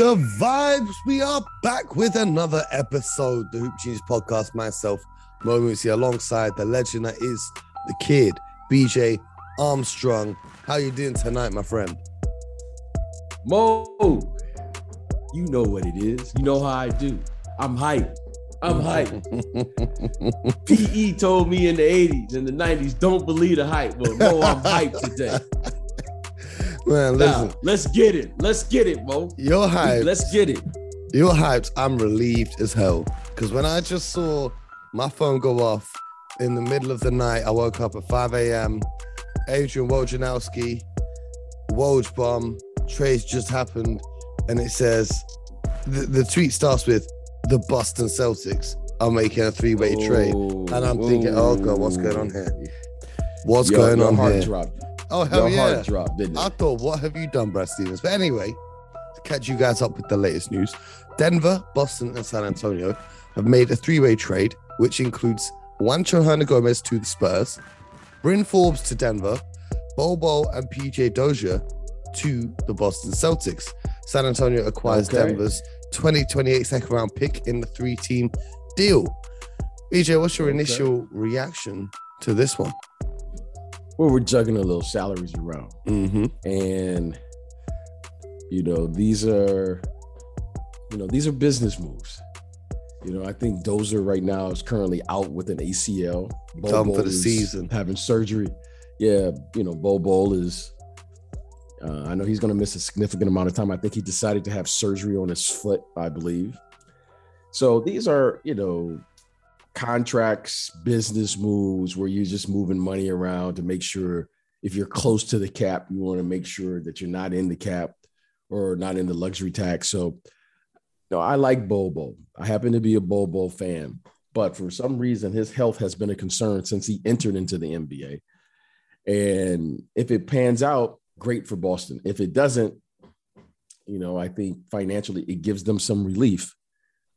the vibes. We are back with another episode, the Hoop Genius podcast. Myself, Mo Musi, alongside the legend that is the kid, BJ Armstrong. How you doing tonight, my friend? Mo, you know what it is. You know how I do. I'm hype. I'm hype. PE told me in the 80s and the 90s, don't believe the hype. But Mo, I'm hype today. Man, listen. Now, let's get it. Let's get it, Mo. You're hyped. Let's get it. You're hyped. I'm relieved as hell. Because when I just saw my phone go off in the middle of the night, I woke up at 5 a.m. Adrian Wojnarowski, Woj bomb, trades just happened, and it says the, the tweet starts with the Boston Celtics are making a three-way trade. And I'm thinking, oh god, what's going on here? What's Your- going on heart here? dropped. Oh hell Your yeah! heart dropped, didn't I thought, what have you done, Brad Stevens? But anyway, to catch you guys up with the latest news, Denver, Boston, and San Antonio have made a three-way trade, which includes Juancho Hernangomez to the Spurs, Bryn Forbes to Denver, Bol Bol and PJ Dozier to the Boston Celtics. San Antonio acquires Okay. Denver's 2028 second round pick in the three-team deal. BJ, what's your Okay. initial reaction to this one? Well, we're juggling a little salaries around. Mm-hmm. and you know these are you know these are business moves you know i think Dozier right now is currently out with an acl Done for the season. having surgery yeah you know Bol Bol is uh, i know he's going to miss a significant amount of time i think he decided to have surgery on his foot i believe so these are you know contracts business moves where you're just moving money around to make sure if you're close to the cap, you want to make sure that you're not in the cap or not in the luxury tax. So, no, I like Bol Bol. I happen to be a Bol Bol fan, but for some reason, his health has been a concern since he entered into the NBA. And if it pans out, great for Boston. If it doesn't, you know, I think financially it gives them some relief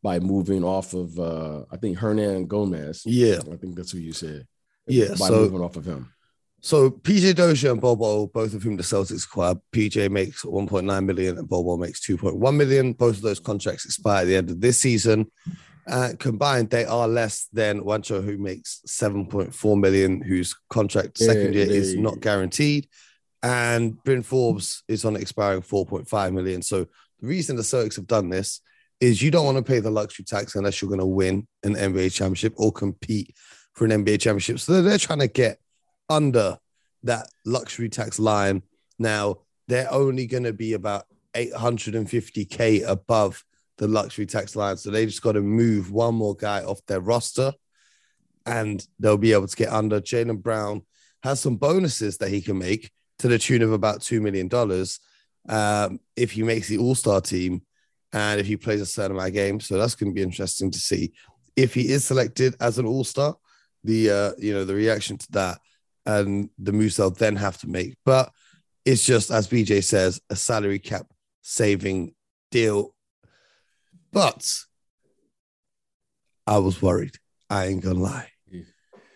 by moving off of, uh, I think Hernangomez. Yeah. I think that's who you said. Yeah, By so- moving off of him. So PJ Dozier and Bol Bol, both of whom the Celtics acquired, PJ makes 1.9 million and Bol Bol makes 2.1 million. Both of those contracts expire at the end of this season. Uh, combined, they are less than Juancho, who makes 7.4 million, whose contract second year is not guaranteed. And Bryn Forbes is on expiring 4.5 million. So the reason the Celtics have done this is you don't want to pay the luxury tax unless you're going to win an NBA championship or compete for an NBA championship. So they're trying to get under that luxury tax line. Now they're only going to be about 850k above the luxury tax line, so they just got to move one more guy off their roster, and they'll be able to get under. Jaylen Brown has some bonuses that he can make to the tune of about two million dollars um, if he makes the All Star team and if he plays a certain amount of games. So that's going to be interesting to see if he is selected as an All Star. The uh, you know the reaction to that and the moves they'll then have to make. But it's just, as BJ says, a salary cap saving deal. But I was worried. I ain't gonna lie.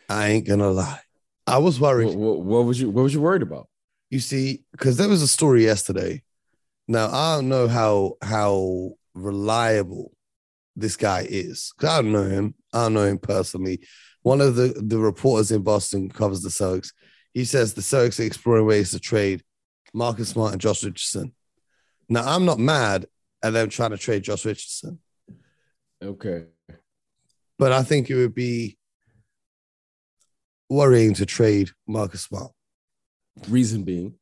I ain't gonna lie. I was worried. What, what, what was you what was you worried about? You see, because there was a story yesterday. Now I don't know how how reliable this guy is. I don't know him. I don't know him personally. One of the, the reporters in Boston covers the Celtics. He says the Celtics are exploring ways to trade Marcus Smart and Josh Richardson. Now I'm not mad at them trying to trade Josh Richardson, Okay. but I think it would be worrying to trade Marcus Smart. Reason being,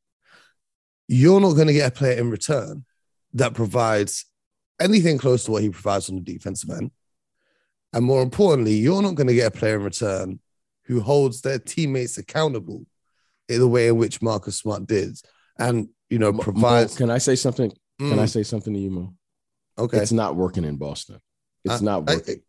you're not going to get a player in return that provides anything close to what he provides on the defensive end. And more importantly, you're not going to get a player in return who holds their teammates accountable in the way in which Marcus Smart did. And, you know, provides. Mo, can I say something? Can I Mm, say something to you, Mo? okay. It's not working in Boston. It's Uh, not I- working.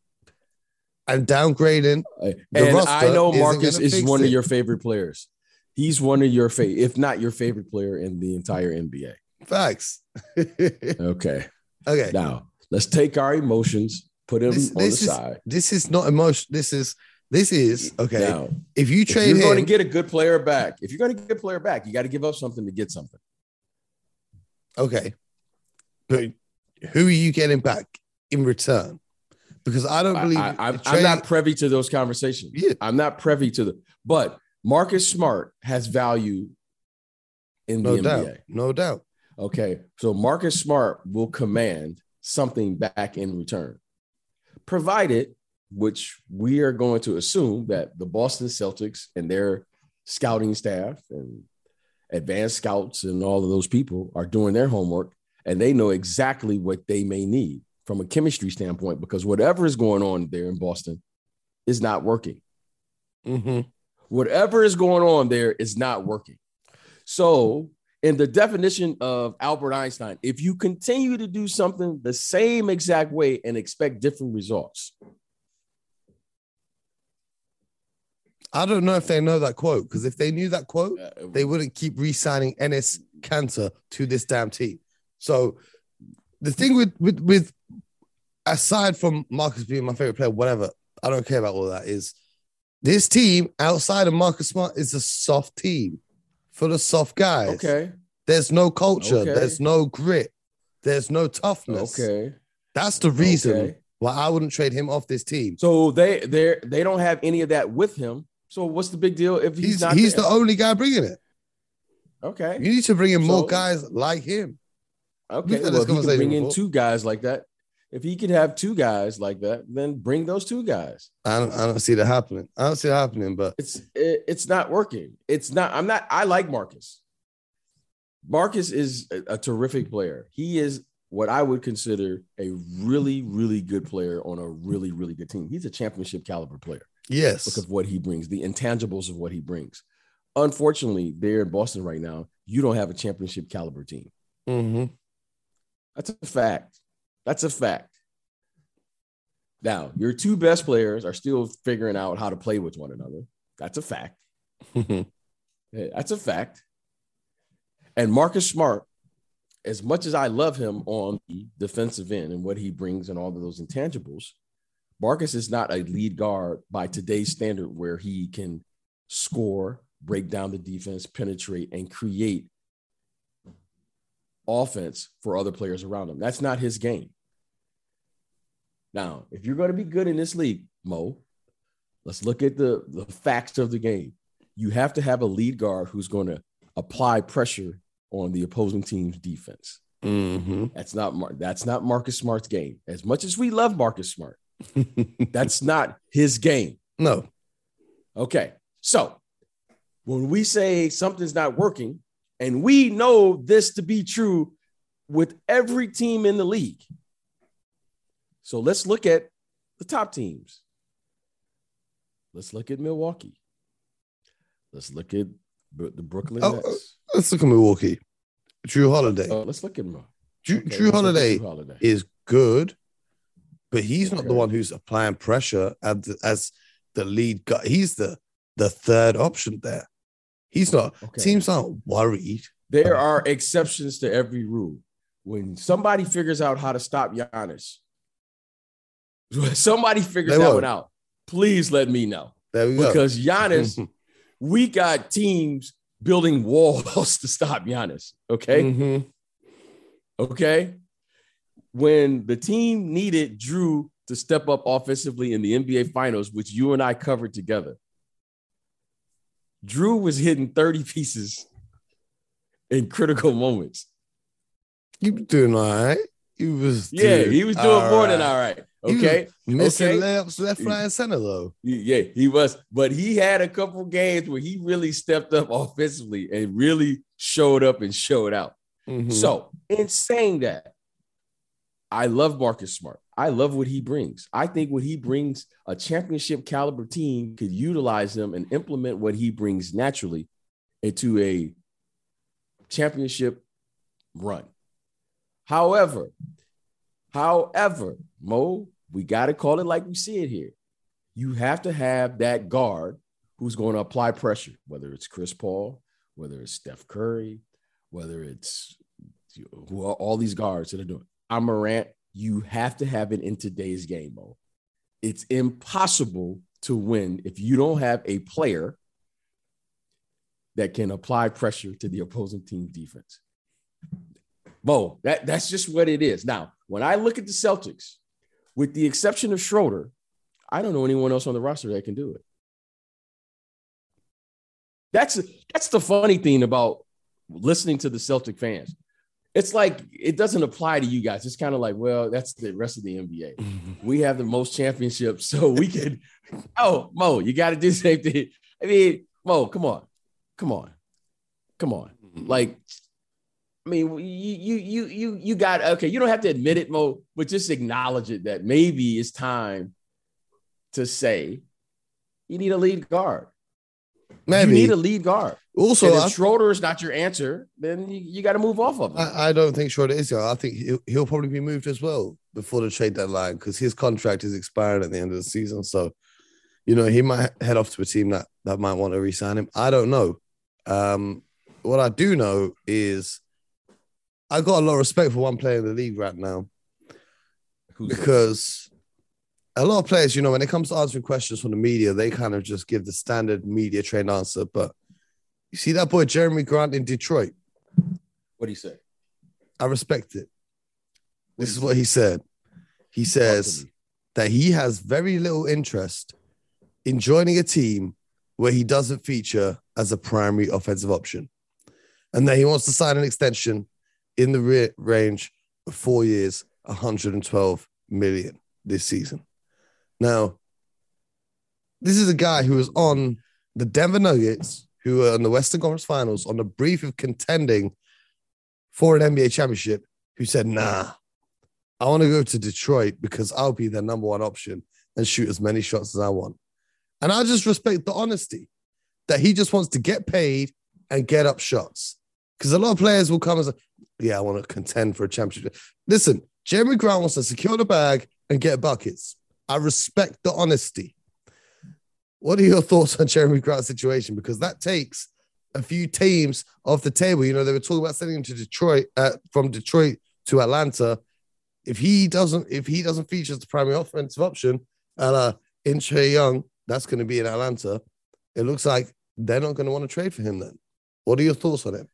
and downgrading. Uh, the and I know Marcus is one it. of your favorite players. He's one of your favorite, if not your favorite player in the entire NBA. Facts. Okay. okay. Now let's take our emotions, put them This- on this the is- side. This is not emotion. This is, this is, okay. Now, if you if trade you're him, going to get a good player back, if you're going to get a player back, you got to give up something to get something. Okay. But who are you getting back in return? Because I don't believe I, am not privy to those conversations. Yeah. I'm not privy to the. But Marcus Smart has value in no the doubt, NBA. no doubt. Okay, so Marcus Smart will command something back in return, provided, which we are going to assume that the Boston Celtics and their scouting staff and advanced scouts and all of those people are doing their homework and they know exactly what they may need from a chemistry standpoint because whatever is going on there in Boston is not working. Mm-hmm. Whatever is going on there is not working. So, in the definition of Albert Einstein, if you continue to do something the same exact way and expect different results, I don't know if they know that quote because if they knew that quote, uh, they wouldn't keep re-signing Enes Kanter to this damn team. So the thing with with with aside from Marcus being my favorite player, whatever, I don't care about all that. Is this team outside of Marcus Smart is a soft team full of soft guys. okay, There's no culture. Okay. There's no grit. There's no toughness. okay. That's the reason Okay. why I wouldn't trade him off this team. So they they they don't have any of that with him. So what's the big deal if he's, He's not? he's there? the only guy bringing it. okay. You need to bring in more guys like him. Okay, well, if he can bring in two guys like that, if he could have two guys like that, then bring those two guys. I don't, I don't see that happening. I don't see it happening, but It's it, it's not working. It's not. I'm not. I like Marcus. Marcus is a, a terrific player. He is what I would consider a really, really good player on a really, really good team. He's a championship caliber player yes, because of what he brings, the intangibles of what he brings. Unfortunately, there in Boston right now, you don't have a championship caliber team. Mhm. That's a fact. That's a fact. Now, your two best players are still figuring out how to play with one another. That's a fact. That's a fact. And Marcus Smart, as much as I love him on the defensive end and what he brings and all of those intangibles, Marcus is not a lead guard by today's standard where he can score, break down the defense, penetrate, and create offense for other players around him. That's not his game. Now, if you're going to be good in this league, Mo, let's look at the, the facts of the game. You have to have a lead guard who's going to apply pressure on the opposing team's defense. Mhm. That's not Mar- that's not Marcus Smart's game. As much as we love Marcus Smart, that's not his game. no, Okay. So when we say something's not working, and we know this to be true with every team in the league. So let's look at the top teams. Let's look at Milwaukee. Let's look at the Brooklyn Oh, Nets. Uh, let's look at Milwaukee. Jrue Holiday. Oh, let's look at Mo- Jrue, okay, Jrue let's look at Holiday Holiday. is good, but he's not the one who's applying pressure as the, as the lead guy. He's the the third option there. He's not. Okay. Teams aren't worried. There are exceptions to every rule. When somebody figures out how to stop Giannis, somebody figures that one out, please let me know. There we go. Because Giannis, we got teams building walls to stop Giannis. Okay. Mhm. Okay. When the team needed Jrue to step up offensively in the NBA finals, which you and I covered together, Jrue was hitting 30 pieces in critical moments. You were doing all right. He was. Yeah, he was doing more than all right. He was Okay. Missing Okay. layups left, right, and center though. Yeah, he was, but he had a couple games where he really stepped up offensively and really showed up and showed out. Mhm. So, in saying that, I love Marcus Smart. I love what he brings. I think what he brings, a championship caliber team could utilize him and implement what he brings naturally into a championship run. However, however, Mo, we got to call it like we see it here. You have to have that guard who's going to apply pressure, whether it's Chris Paul, whether it's Steph Curry, whether it's who are all these guards that are doing. Ja Morant. You have to have it in today's game, Mo. It's impossible to win if you don't have a player that can apply pressure to the opposing team defense. Bo, that, that's just what it is. Now, when I look at the Celtics, with the exception of Schroeder, I don't know anyone else on the roster that can do it. That's that's the funny thing about listening to the Celtic fans. It's like it doesn't apply to you guys. It's kind of like, well, that's the rest of the NBA. we have the most championships, so we can. oh, Mo, you got to do the same thing. I mean, Mo, come on, come on, come on. Like, I mean, you you you you you got okay. You don't have to admit it, Mo, but just acknowledge it that maybe it's time to say you need a lead guard. Maybe you need a lead guard. Also, and if I, Schroeder is not your answer, then you, you got to move off of him. I, I, don't think Schroeder is. I think he'll, he'll probably be moved as well before the trade deadline because his contract is expiring at the end of the season. So, you know, he might head off to a team that that might want to re-sign him. I don't know. Um, what I do know is I got a lot of respect for one player in the league right now Who's because a lot of players, you know, when it comes to answering questions from the media, they kind of just give the standard media trained answer. But you see that boy Jerami Grant in Detroit. What do you say? I respect it. This is what he said. He says that he has very little interest in joining a team where he doesn't feature as a primary offensive option, and that he wants to sign an extension in the re- range of four years, 112 million this season. Now, this is a guy who was on the Denver Nuggets, who were in the Western Conference Finals on the brief of contending for an NBA championship, who said, nah, I want to go to Detroit because I'll be their number one option and shoot as many shots as I want. And I just respect the honesty that he just wants to get paid and get up shots. Because a lot of players will come and say, Yeah, I want to contend for a championship. Listen, Jerami Grant wants to secure the bag and get buckets. I respect the honesty. What are your thoughts on Jerami Grant's situation? Because that takes a few teams off the table. You know, they were talking about sending him to Detroit, uh, from Detroit to Atlanta. If he doesn't, if he doesn't feature as the primary offensive option, uh, in Trae Young, that's going to be in Atlanta. It looks like they're not going to want to trade for him. Then, what are your thoughts on him?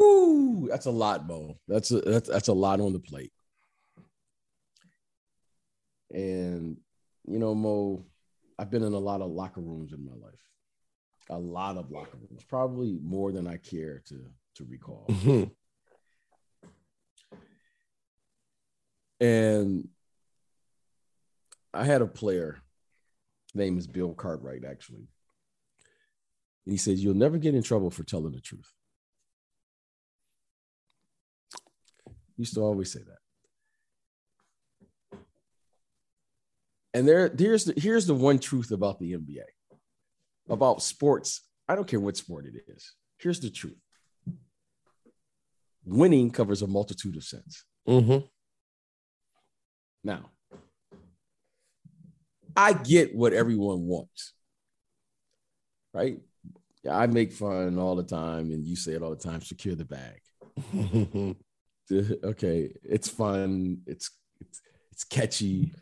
Woo, that's a lot, Bo. That's a, that's that's a lot on the plate. And you know, Mo, I've been in a lot of locker rooms in my life. A lot of locker rooms, probably more than I care to to recall. Mm-hmm. And I had a player, name is Bill Cartwright, actually. And he says, You'll never get in trouble for telling the truth. Used to always say that. And there, here's the, here's the one truth about the NBA, about sports. I don't care what sport it is. Here's the truth: winning covers a multitude of sins. Mm-hmm. Now, I get what everyone wants, right? Yeah, I make fun all the time, and you say it all the time. Secure the bag. okay, it's fun. It's it's it's catchy.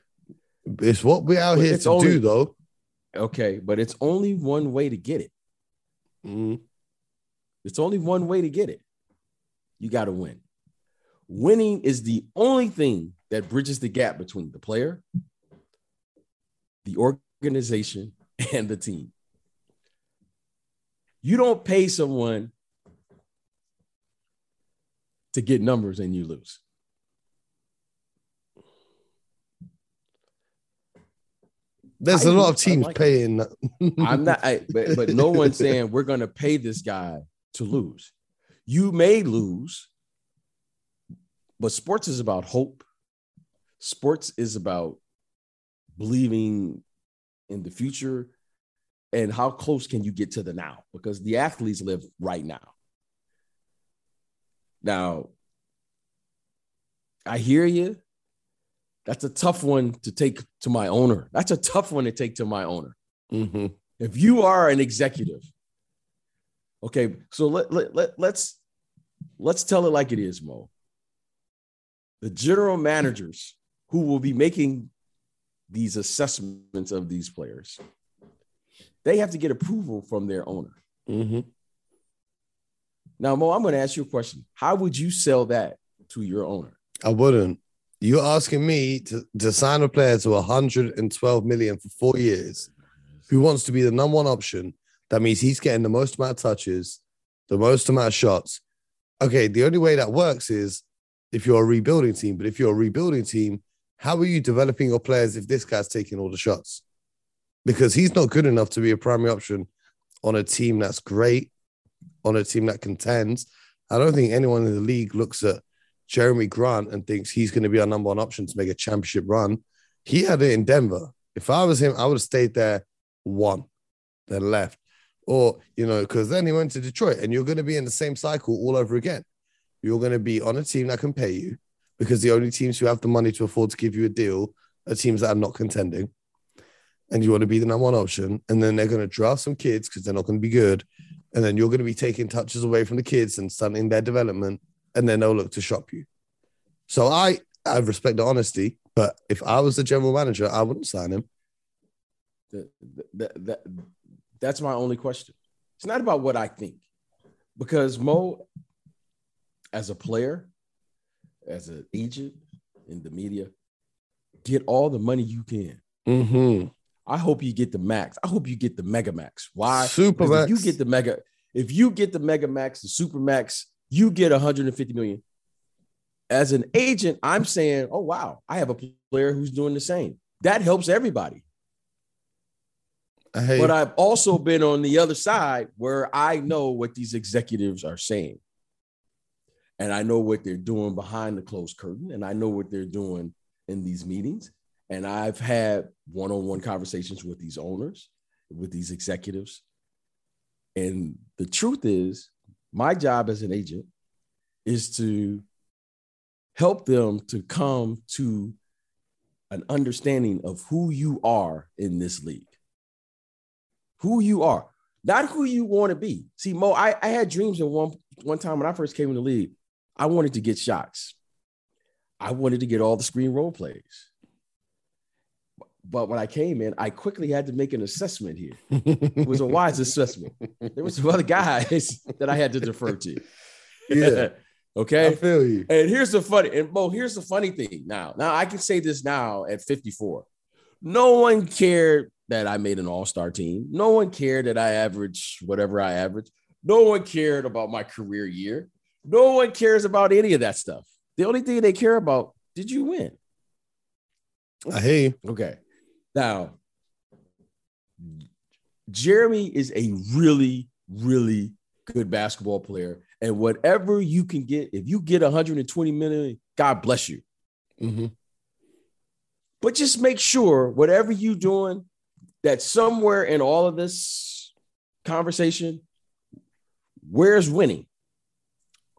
It's what we're out but here to only, do, though. Okay, but it's only one way to get it. Mm-hmm. It's only one way to get it. You got to win. Winning is the only thing that bridges the gap between the player, the organization, and the team. You don't pay someone to get numbers and you lose. There's I, a lot of teams like paying. I'm not, I, but, but no one's saying we're going to pay this guy to lose. You may lose, but sports is about hope. Sports is about believing in the future and how close can you get to the now because the athletes live right now. Now, I hear you. That's a tough one to take to my owner. That's a tough one to take to my owner. Mm-hmm. If you are an executive, okay, so let, let, let, let's let's tell it like it is, Mo. The general managers who will be making these assessments of these players, they have to get approval from their owner. Mm-hmm. Now, Mo, I'm going to ask you a question. How would you sell that to your owner? I wouldn't. You're asking me to, to sign a player to 112 million for four years who wants to be the number one option. That means he's getting the most amount of touches, the most amount of shots. Okay, the only way that works is if you're a rebuilding team. But if you're a rebuilding team, how are you developing your players if this guy's taking all the shots? Because he's not good enough to be a primary option on a team that's great, on a team that contends. I don't think anyone in the league looks at Jerami Grant and thinks he's going to be our number one option to make a championship run. He had it in Denver. If I was him, I would have stayed there one, then left. Or, you know, because then he went to Detroit and you're going to be in the same cycle all over again. You're going to be on a team that can pay you because the only teams who have the money to afford to give you a deal are teams that are not contending. And you want to be the number one option. And then they're going to draft some kids because they're not going to be good. And then you're going to be taking touches away from the kids and stunting their development and then they'll look to shop you. So I I respect the honesty, but if I was the general manager, I wouldn't sign him. That, that, that, that's my only question. It's not about what I think, because Mo, as a player, as an agent in the media, get all the money you can. Mm-hmm. I hope you get the max. I hope you get the mega max. Why? Super max. you get the mega, if you get the mega max, the super max, you get 150 million. As an agent, I'm saying, oh wow, I have a player who's doing the same. That helps everybody. Hey. But I've also been on the other side where I know what these executives are saying. And I know what they're doing behind the closed curtain, and I know what they're doing in these meetings. And I've had one on one conversations with these owners, with these executives. And the truth is, my job as an agent is to help them to come to an understanding of who you are in this league. Who you are, not who you want to be. See, Mo, I, I had dreams at one, one time when I first came in the league. I wanted to get shots. I wanted to get all the screen roll plays. But when I came in, I quickly had to make an assessment here. It was a wise assessment. There was some other guys that I had to defer to. Yeah. okay. I feel you. And here's the funny, and Bo, here's the funny thing now. Now I can say this now at 54. No one cared that I made an all-star team. No one cared that I averaged whatever I averaged. No one cared about my career year. No one cares about any of that stuff. The only thing they care about, did you win? I hear you. Okay. Now, Jerami is a really, really good basketball player. And whatever you can get, if you get 120 million, God bless you. Mm-hmm. But just make sure whatever you're doing, that somewhere in all of this conversation, where's winning?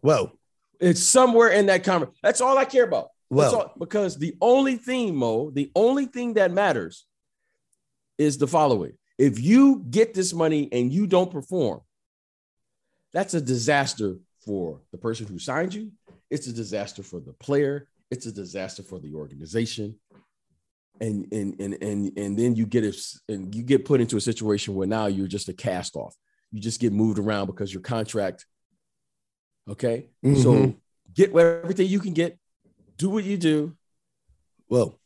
Well, It's somewhere in that conversation. That's all I care about. Well, all- because the only thing, Mo, the only thing that matters is the following. If you get this money and you don't perform, that's a disaster for the person who signed you. It's a disaster for the player. It's a disaster for the organization. And and and and and then you get it and you get put into a situation where now you're just a cast off. You just get moved around because your contract. Okay. So Mhm. get everything you can get, do what you do, well,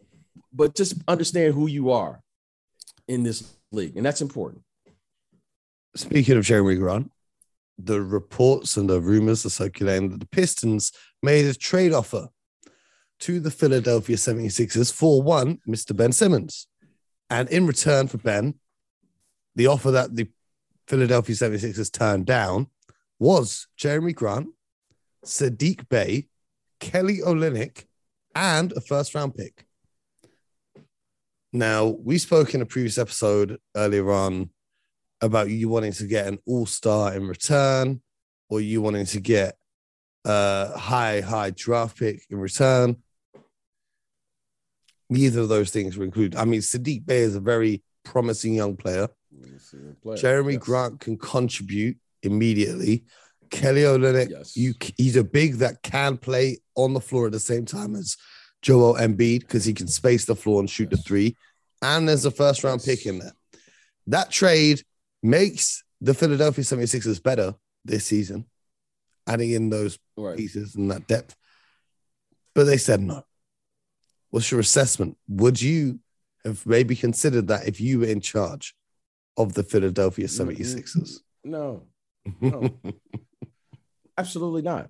but just understand who you are in this league. And that's important. speaking of Jerami Grant, the reports and the rumors are circulating that the Pistons made a trade offer to the Philadelphia 76ers for one, Mr. Ben Simmons. And in return for Ben, the offer that the Philadelphia 76ers turned down was Jerami Grant, Sadiq Bey, Kelly Olynyk, and a first round pick. Now, we spoke in a previous episode earlier on about you wanting to get an all star in return or you wanting to get a high, high draft pick in return. Neither of those things were included. I mean, Sadiq Bey is a very promising young player. Jerami Yes. Grant can contribute immediately. Kelly Olynyk, Yes. you he's a big that can play on the floor at the same time as Joel Embiid because he can space the floor and shoot the three. And there's a first round pick in there. That trade makes the Philadelphia 76ers better this season. adding in those Right. pieces and that depth. But they said no. What's your assessment? Would you have maybe considered that if you were in charge of the Philadelphia mm-hmm. 76ers? No, No. absolutely not.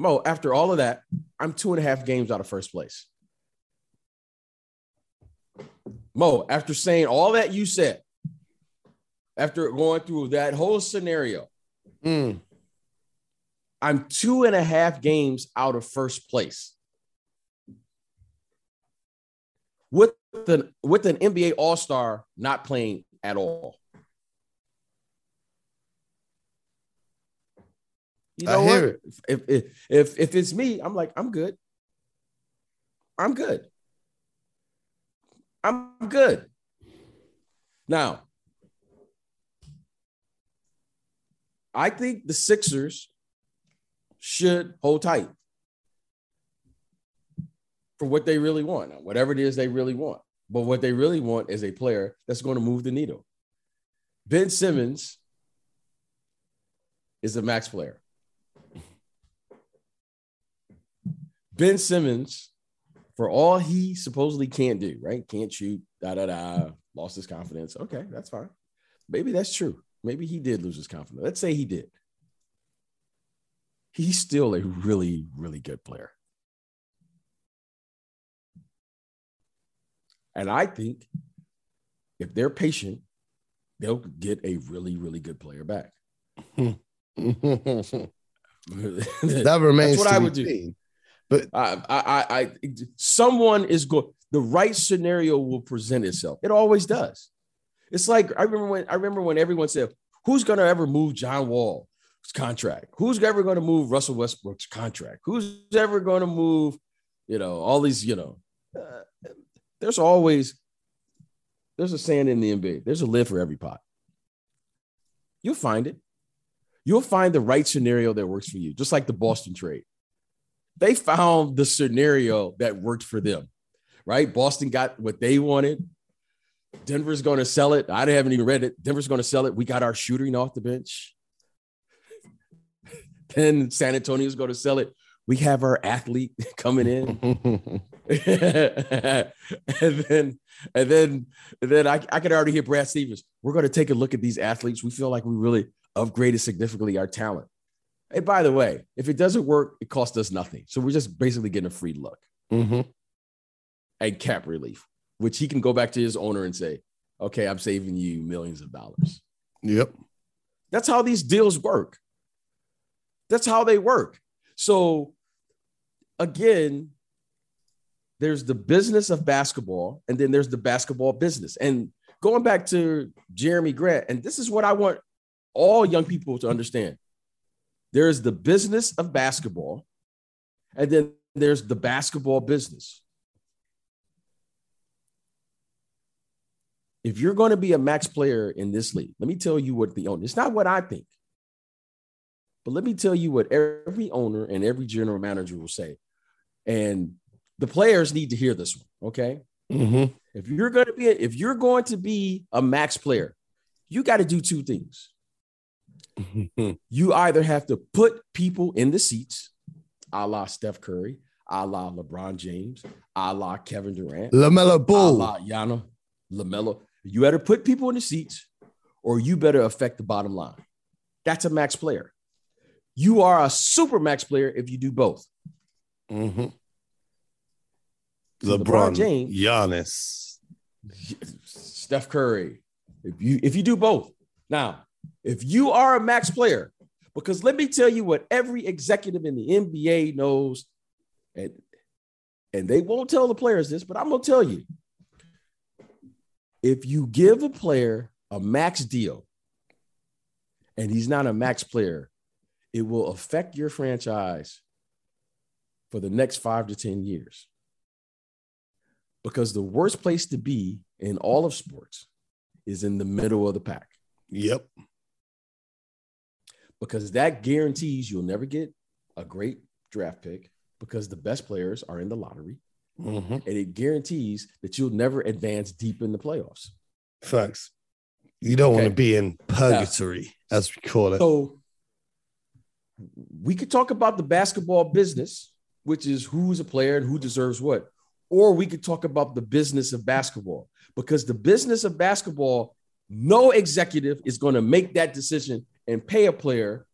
Mo, after all of that, I'm two and a half games out of first place. Mo, after saying all that you said, after going through that whole scenario, Mm. I'm two and a half games out of first place. With the with an NBA All-Star not playing at all. You I know hear what? If, if if if it's me, I'm like, I'm good. I'm good. I'm good. Now, I think the Sixers should hold tight for what they really want, whatever it is they really want. But what they really want is a player that's going to move the needle. Ben Simmons is a max player. Ben Simmons, for all he supposedly can't do, right? Can't shoot, da da da, lost his confidence. Okay, that's fine. Maybe that's true. Maybe he did lose his confidence. Let's say he did. He's still a really, really good player. And I think if they're patient, they'll get a really, really good player back. that remains what to I be would do. But I, I, I, someone is going. The right scenario will present itself. It always does. It's like I remember when I remember when everyone said, "Who's going to ever move John Wall's contract? Who's ever going to move Russell Westbrook's contract? Who's ever going to move, you know, all these, you know." Uh, there's always there's a saying in the NBA. There's a lid for every pot. You'll find it. You'll find the right scenario that works for you, just like the Boston trade they found the scenario that worked for them, right? Boston got what they wanted. Denver's going to sell it. I haven't even read it. Denver's going to sell it. We got our shooting off the bench. then San Antonio's going to sell it. We have our athlete coming in. and then, and then, and then I, I could already hear Brad Stevens. We're going to take a look at these athletes. We feel like we really upgraded significantly our talent. Hey, by the way, if it doesn't work, it costs us nothing. So we're just basically getting a free look Mhm. and cap relief, which he can go back to his owner and say, okay, I'm saving you millions of dollars. Yep. That's how these deals work. That's how they work. So again, there's the business of basketball, and then there's the basketball business. And going back to Jerami Grant, and this is what I want all young people to understand. There's the business of basketball, and then there's the basketball business. If you're going to be a max player in this league, let me tell you what the owner, it's not what I think, but let me tell you what every owner and every general manager will say. And the players need to hear this one, okay? Mhm. If you're going to be a, if you're going to be a max player, you got to do two things. You either have to put people in the seats, a la Steph Curry, a la LeBron James, a la Kevin Durant, Lamella a la Yana, LaMelo. You better put people in the seats, or you better affect the bottom line. That's a max player. You are a super max player if you do both. Mhm. LeBron, LeBron James- Giannis. Steph Curry. If you if you do both. Now, if you are a max player, because let me tell you what every executive in the NBA knows, and and they won't tell the players this, but I'm gonna tell you. If you give a player a max deal and he's not a max player, it will affect your franchise for the next five to 10 years. Because the worst place to be in all of sports is in the middle of the pack Yep. Because that guarantees you'll never get a great draft pick because the best players are in the lottery Mhm. and it guarantees that you'll never advance deep in the playoffs. Facts. You don't want to be in purgatory, as we call it. So we could talk about the basketball business, which is who's a player and who deserves what. Or we could talk about the business of basketball because the business of basketball, no executive is going to make that decision and pay a player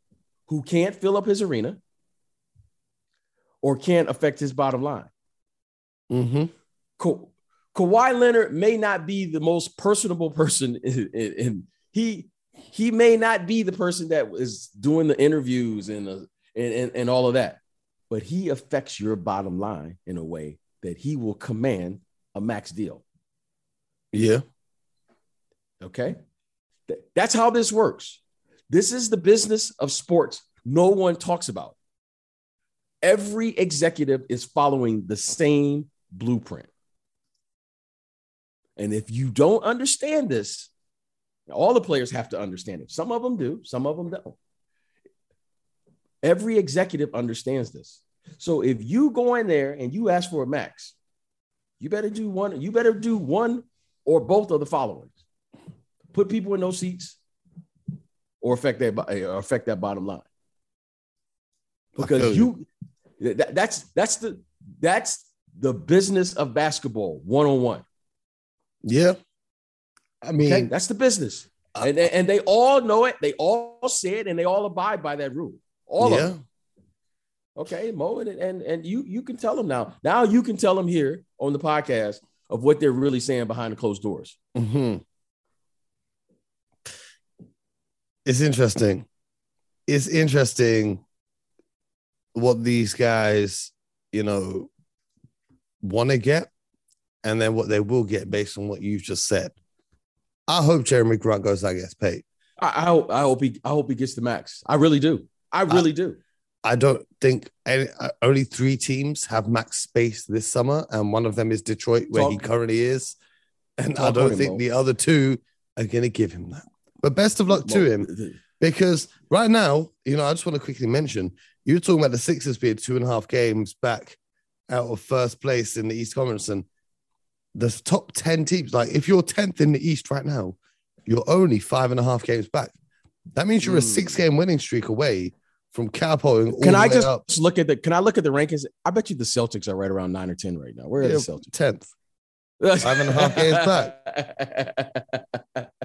who can't fill up his arena or can't affect his bottom line. hmm Ka- Kawhi Leonard may not be the most personable person, and he he may not be the person that is doing the interviews and, uh, and and and all of that, but he affects your bottom line in a way that he will command a max deal. Yeah. Okay, Th- that's how this works. This is the business of sports. No one talks about. Every executive is following the same blueprint. And if you don't understand this, all the players have to understand it. Some of them do, some of them don't. Every executive understands this. So if you go in there and you ask for a max, you better do one, you better do one or both of the following. Put people in those seats or affect that or affect that bottom line. Because you that- that's that's the that's the business of basketball one-on-one. Yeah. I mean, Okay, that's the business, Uh, and and they all know it. They all say it, and they all abide by that rule. All yeah. of them. Okay, Mo, and and and you you can tell them now. Now you can tell them here on the podcast of what they're really saying behind the closed doors. hmm It's interesting. It's interesting what these guys, you know, want to get and then what they will get based on what you've just said. I hope Jerami Grant goes out and gets paid. I, I hope I hope he I hope he gets the max. I really do. I really do. I don't think any, only three teams have max space this summer, and one of them is Detroit, where he currently is. And I don't think Mo. the other two are going to give him that. But best of luck to him. Because right now, you know, I just want to quickly mention you were talking about the Sixers being two and a half games back out of first place in the East Conference. And the top 10 teams, like if you're 10th in the East right now, you're only five and a half games back. That means you're a Hmm. six game winning streak away from all Can the I just up look at the can I look at the rankings? I bet you the Celtics are right around nine or 10 right now. Where are Yeah, the Celtics? 10th. Five and a half games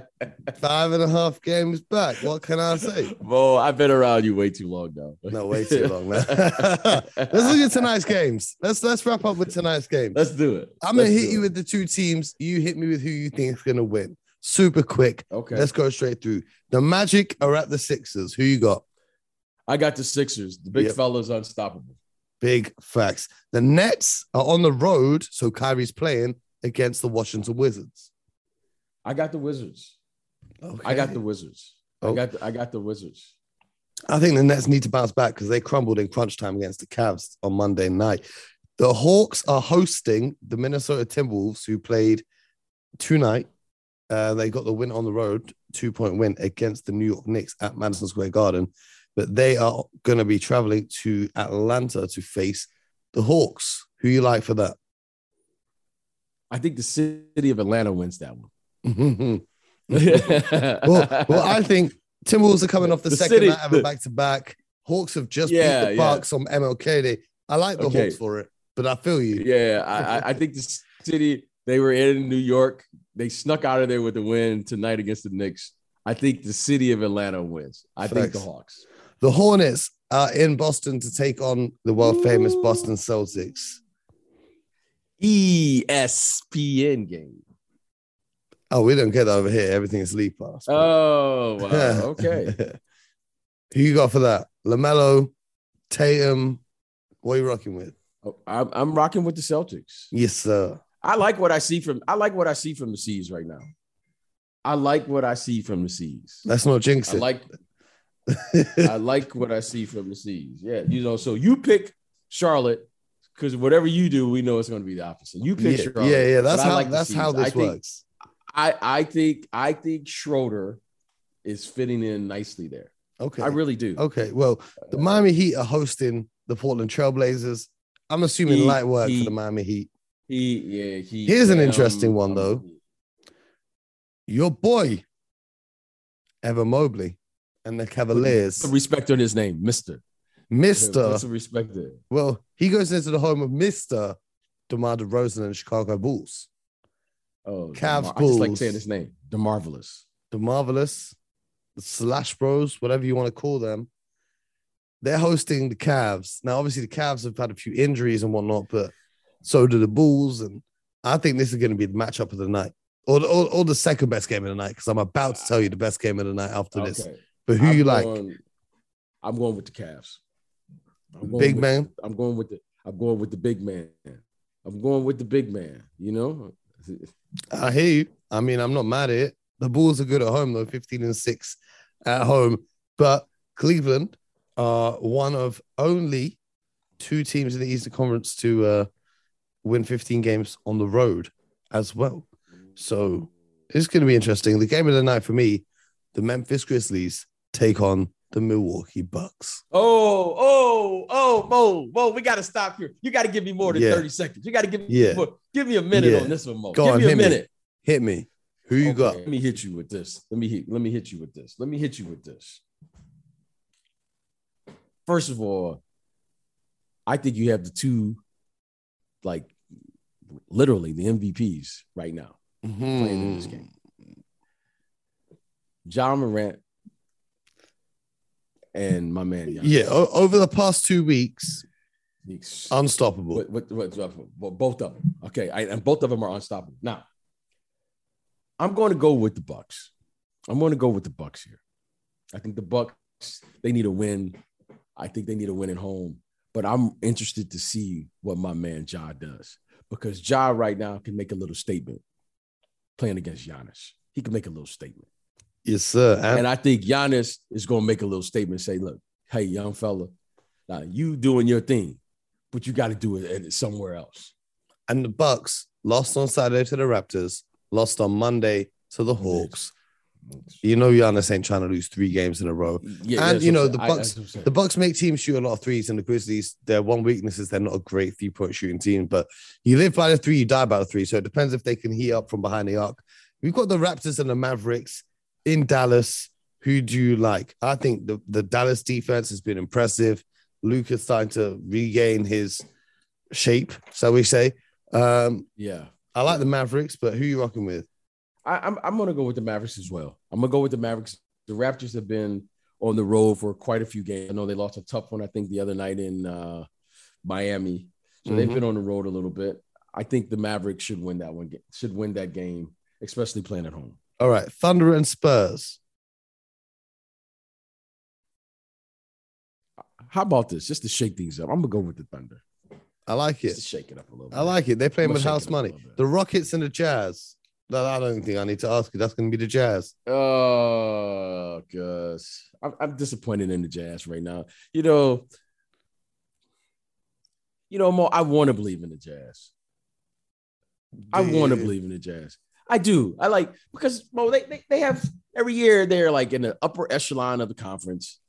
Five and a half games back. What can I say? Bo, I've been around you way too long now. No, way too long, man. Let's look at tonight's games. Let's let's wrap up with tonight's game. Let's do it. I'm gonna Let's hit you it. with the two teams. You hit me with who you think is gonna win. Super quick. Okay. Let's go straight through. The Magic are at the Sixers. Who you got? I got the Sixers. The big Yep. fella's unstoppable. Big facts. The Nets are on the road, so Kyrie's playing against the Washington Wizards. I got the Wizards. Okay. I got the Wizards. Oh. I got the, I got the Wizards. I think the Nets need to bounce back because they crumbled in crunch time against the Cavs on Monday night. The Hawks are hosting the Minnesota Timberwolves, who played tonight. Uh, they got the win on the road, two point win against the New York Knicks at Madison Square Garden. But they are going to be traveling to Atlanta to face the Hawks. Who you like for that? I think the city of Atlanta wins that one. well, well, I think Timberwolves are coming off the, The second city- night of a back to back. Hawks have just Yeah, beat the yeah. Bucks on MLK Day. I like the Okay. Hawks for it, but I feel you. Yeah, I, I- think the city they were in New York. They snuck out of there with the win tonight against the Knicks. I think the city of Atlanta wins. I think the Hawks. The Hornets are in Boston to take on the world famous Boston Celtics. ESPN game. Oh, we don't get that over here. Everything is League Pass. but- Oh wow. Okay. Who you got for that? Lamelo, Tatum. What are you rocking with? Oh, I'm, I'm rocking with the Celtics. Yes, sir. I like what I see from I like what I see from the C's right now. I like what I see from the C's. Let's not jinx I like I like what I see from the C's. Yeah, you know, so you pick Charlotte because whatever you do, we know it's going to be the opposite. You pick yeah, Charlotte. yeah, yeah. That's how like that's how. I this think, works. I I think I think Schroeder is fitting in nicely there. Okay. I really do. okay. Well, the Miami Heat are hosting the Portland Trailblazers. I'm assuming He- light work for the Miami Heat. He yeah he. Here's an um, interesting one, though. Your boy, Evan Mobley and the Cavaliers. Respect on his name, Mister. Mister. Respect there. Well, he goes into the home of Mister DeMar DeRozan and Chicago Bulls. Oh, Cavs DeMar- I just like saying his name, the marvelous. the Marvelous, the Slash Bros, whatever you want to call them. They're hosting the Cavs. Now, obviously, the Cavs have had a few injuries and whatnot, but so do the Bulls. And I think this is going to be the matchup of the night, or the, or, or the second best game of the night, because I'm about to tell you the best game of the night after this. But who I'm you like? I'm going with the Cavs. I'm going Big with- man? I'm going with the. I'm going with the big man. I'm going with the big man. You know, I hear you. I mean, I'm not mad at it. The Bulls are good at home, though, 15 and 6 at home. But Cleveland are one of only two teams in the Eastern Conference to uh, win 15 games on the road as well. So it's going to be interesting. The game of the night for me, the Memphis Grizzlies take on the Milwaukee Bucks. Oh, oh, oh, Mo, Mo, we got to stop here. You got to give me more than Yeah. 30 seconds. You got to give me Yeah. more. Give me a minute Yeah. on this one, Mo. Go give on, me a hit me. minute. Hit me. Who you Okay, got? Let me hit you with this. Let me hit, let me hit you with this. Let me hit you with this. First of all, I think you have the two, like literally the MVPs right now mm-hmm. playing in this game. Ja Morant and my man. Giannis. Yeah, o- over the past two weeks, unstoppable. What, what, what, what- both of them. Okay, I, and both of them are unstoppable. Now, I'm going to go with the Bucks. I'm going to go with the Bucks here. I think the Bucks they need a win. I think they need a win at home. But I'm interested to see what my man Ja does because Ja right now can make a little statement playing against Giannis. He can make a little statement. Yes, sir. And, And I think Giannis is going to make a little statement, say, look, hey, young fella, now you doing your thing, but you got to do it somewhere else. and the Bucks lost on Saturday to the Raptors, lost on Monday to the Hawks. You know, Giannis ain't trying to lose three games in a row. Yeah, And, you know, the Bucks- I'm. The Bucks make teams shoot a lot of threes, and the Grizzlies, their one weakness is they're not a great three point shooting team. But you live by the three, you die by the three. So it depends if they can heat up from behind the arc. We've got the Raptors and the Mavericks in Dallas. Who do you like? I think the, the Dallas defense has been impressive. Luka's starting to regain his shape, shall we say. Um, yeah. I like the Mavericks, but who you rocking with? I, I'm I'm gonna go with the Mavericks as well. I'm gonna go with the Mavericks. The Raptors have been on the road for quite a few games. I know they lost a tough one, I think, the other night in uh, Miami. So they've Mhm. been on the road a little bit. I think the Mavericks should win that one. Should win that game, especially playing at home. All right, Thunder and Spurs. How about this? Just to shake things up, I'm gonna go with the Thunder. I like Just it. to shake it up a little bit. I like it. They're playing with house shake it up a money. The Rockets and the Jazz. No, I don't think I need to ask you. That's going to be the Jazz. Oh, Gus. I'm, I'm disappointed in the Jazz right now. You know, you know, Mo, I want to believe in the Jazz. I want to believe in the Jazz. I do. I like because Mo, they, they they have every year they're like in the upper echelon of the conference.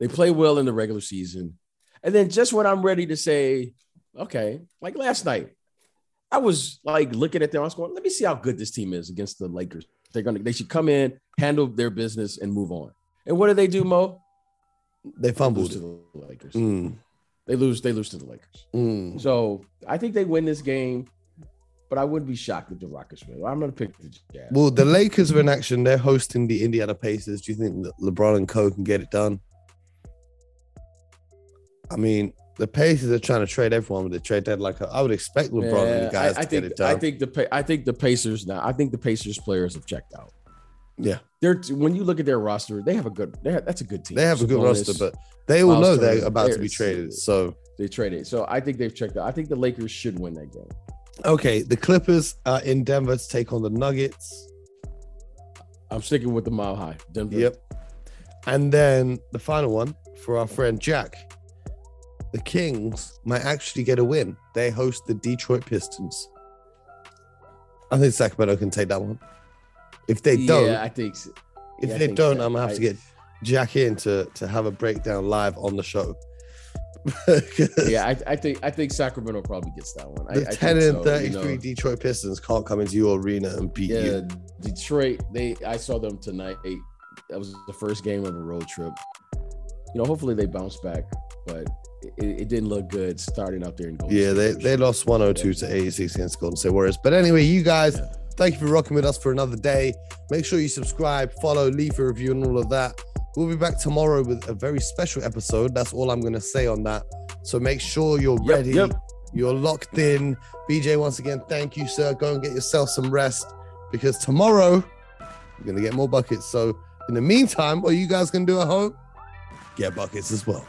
They play well in the regular season. And then just when I'm ready to say, okay, like last night, I was like looking at them. I was going, let me see how good this team is against the Lakers. They're gonna they should come in, handle their business, and move on. And what do they do, Mo? They Lose fumbled. to the Lakers. Mm, They lose, they lose to the Lakers. mm. So I think they win this game, but I wouldn't be shocked if the Rockets win. I'm gonna pick the Jazz. Well, the Lakers are in action. They're hosting the Indiana Pacers. Do you think that LeBron and Co can get it done? I mean, the Pacers are trying to trade everyone with the trade deadline. Like I would expect LeBron and the guys I, I to think get it done. I think the I think the Pacers now. I think the Pacers players have checked out. Yeah. they're when you look at their roster, they have a good. They have, that's a good team. they have a good roster, but they all know they're about to be traded. So, they traded. So I think they've checked out. I think the Lakers should win that game. Okay, the Clippers are in Denver to take on the Nuggets. I'm sticking with the mile high. Denver. Yep. And then the final one for our friend Jack. The Kings might actually get a win. They host the Detroit Pistons. I think Sacramento can take that one. If they don't, Yeah, I think. so. if yeah, they think don't, so. I'm gonna have to get Jack in to to have a breakdown live on the show. Yeah, I, I think I think Sacramento probably gets that one. The I 10 think and so, 33 you know. Detroit Pistons can't come into your arena and beat Yeah, you. Detroit. They I saw them tonight. that was the first game of a road trip. You know, hopefully they bounce back, but it, it didn't look good starting out there in Golden Yeah, State. they, they lost 102 to 86 against Golden State Warriors. But anyway, you guys, yeah. thank you for rocking with us for another day. Make sure you subscribe, follow, leave a review, and all of that. We'll be back tomorrow with a very special episode. That's all I'm going to say on that. So make sure you're yep, ready. Yep. You're locked in. BJ, once again, thank you, sir. Go and get yourself some rest because tomorrow you're going to get more buckets. So, in the meantime, what are you guys going to do at home? Get buckets as well.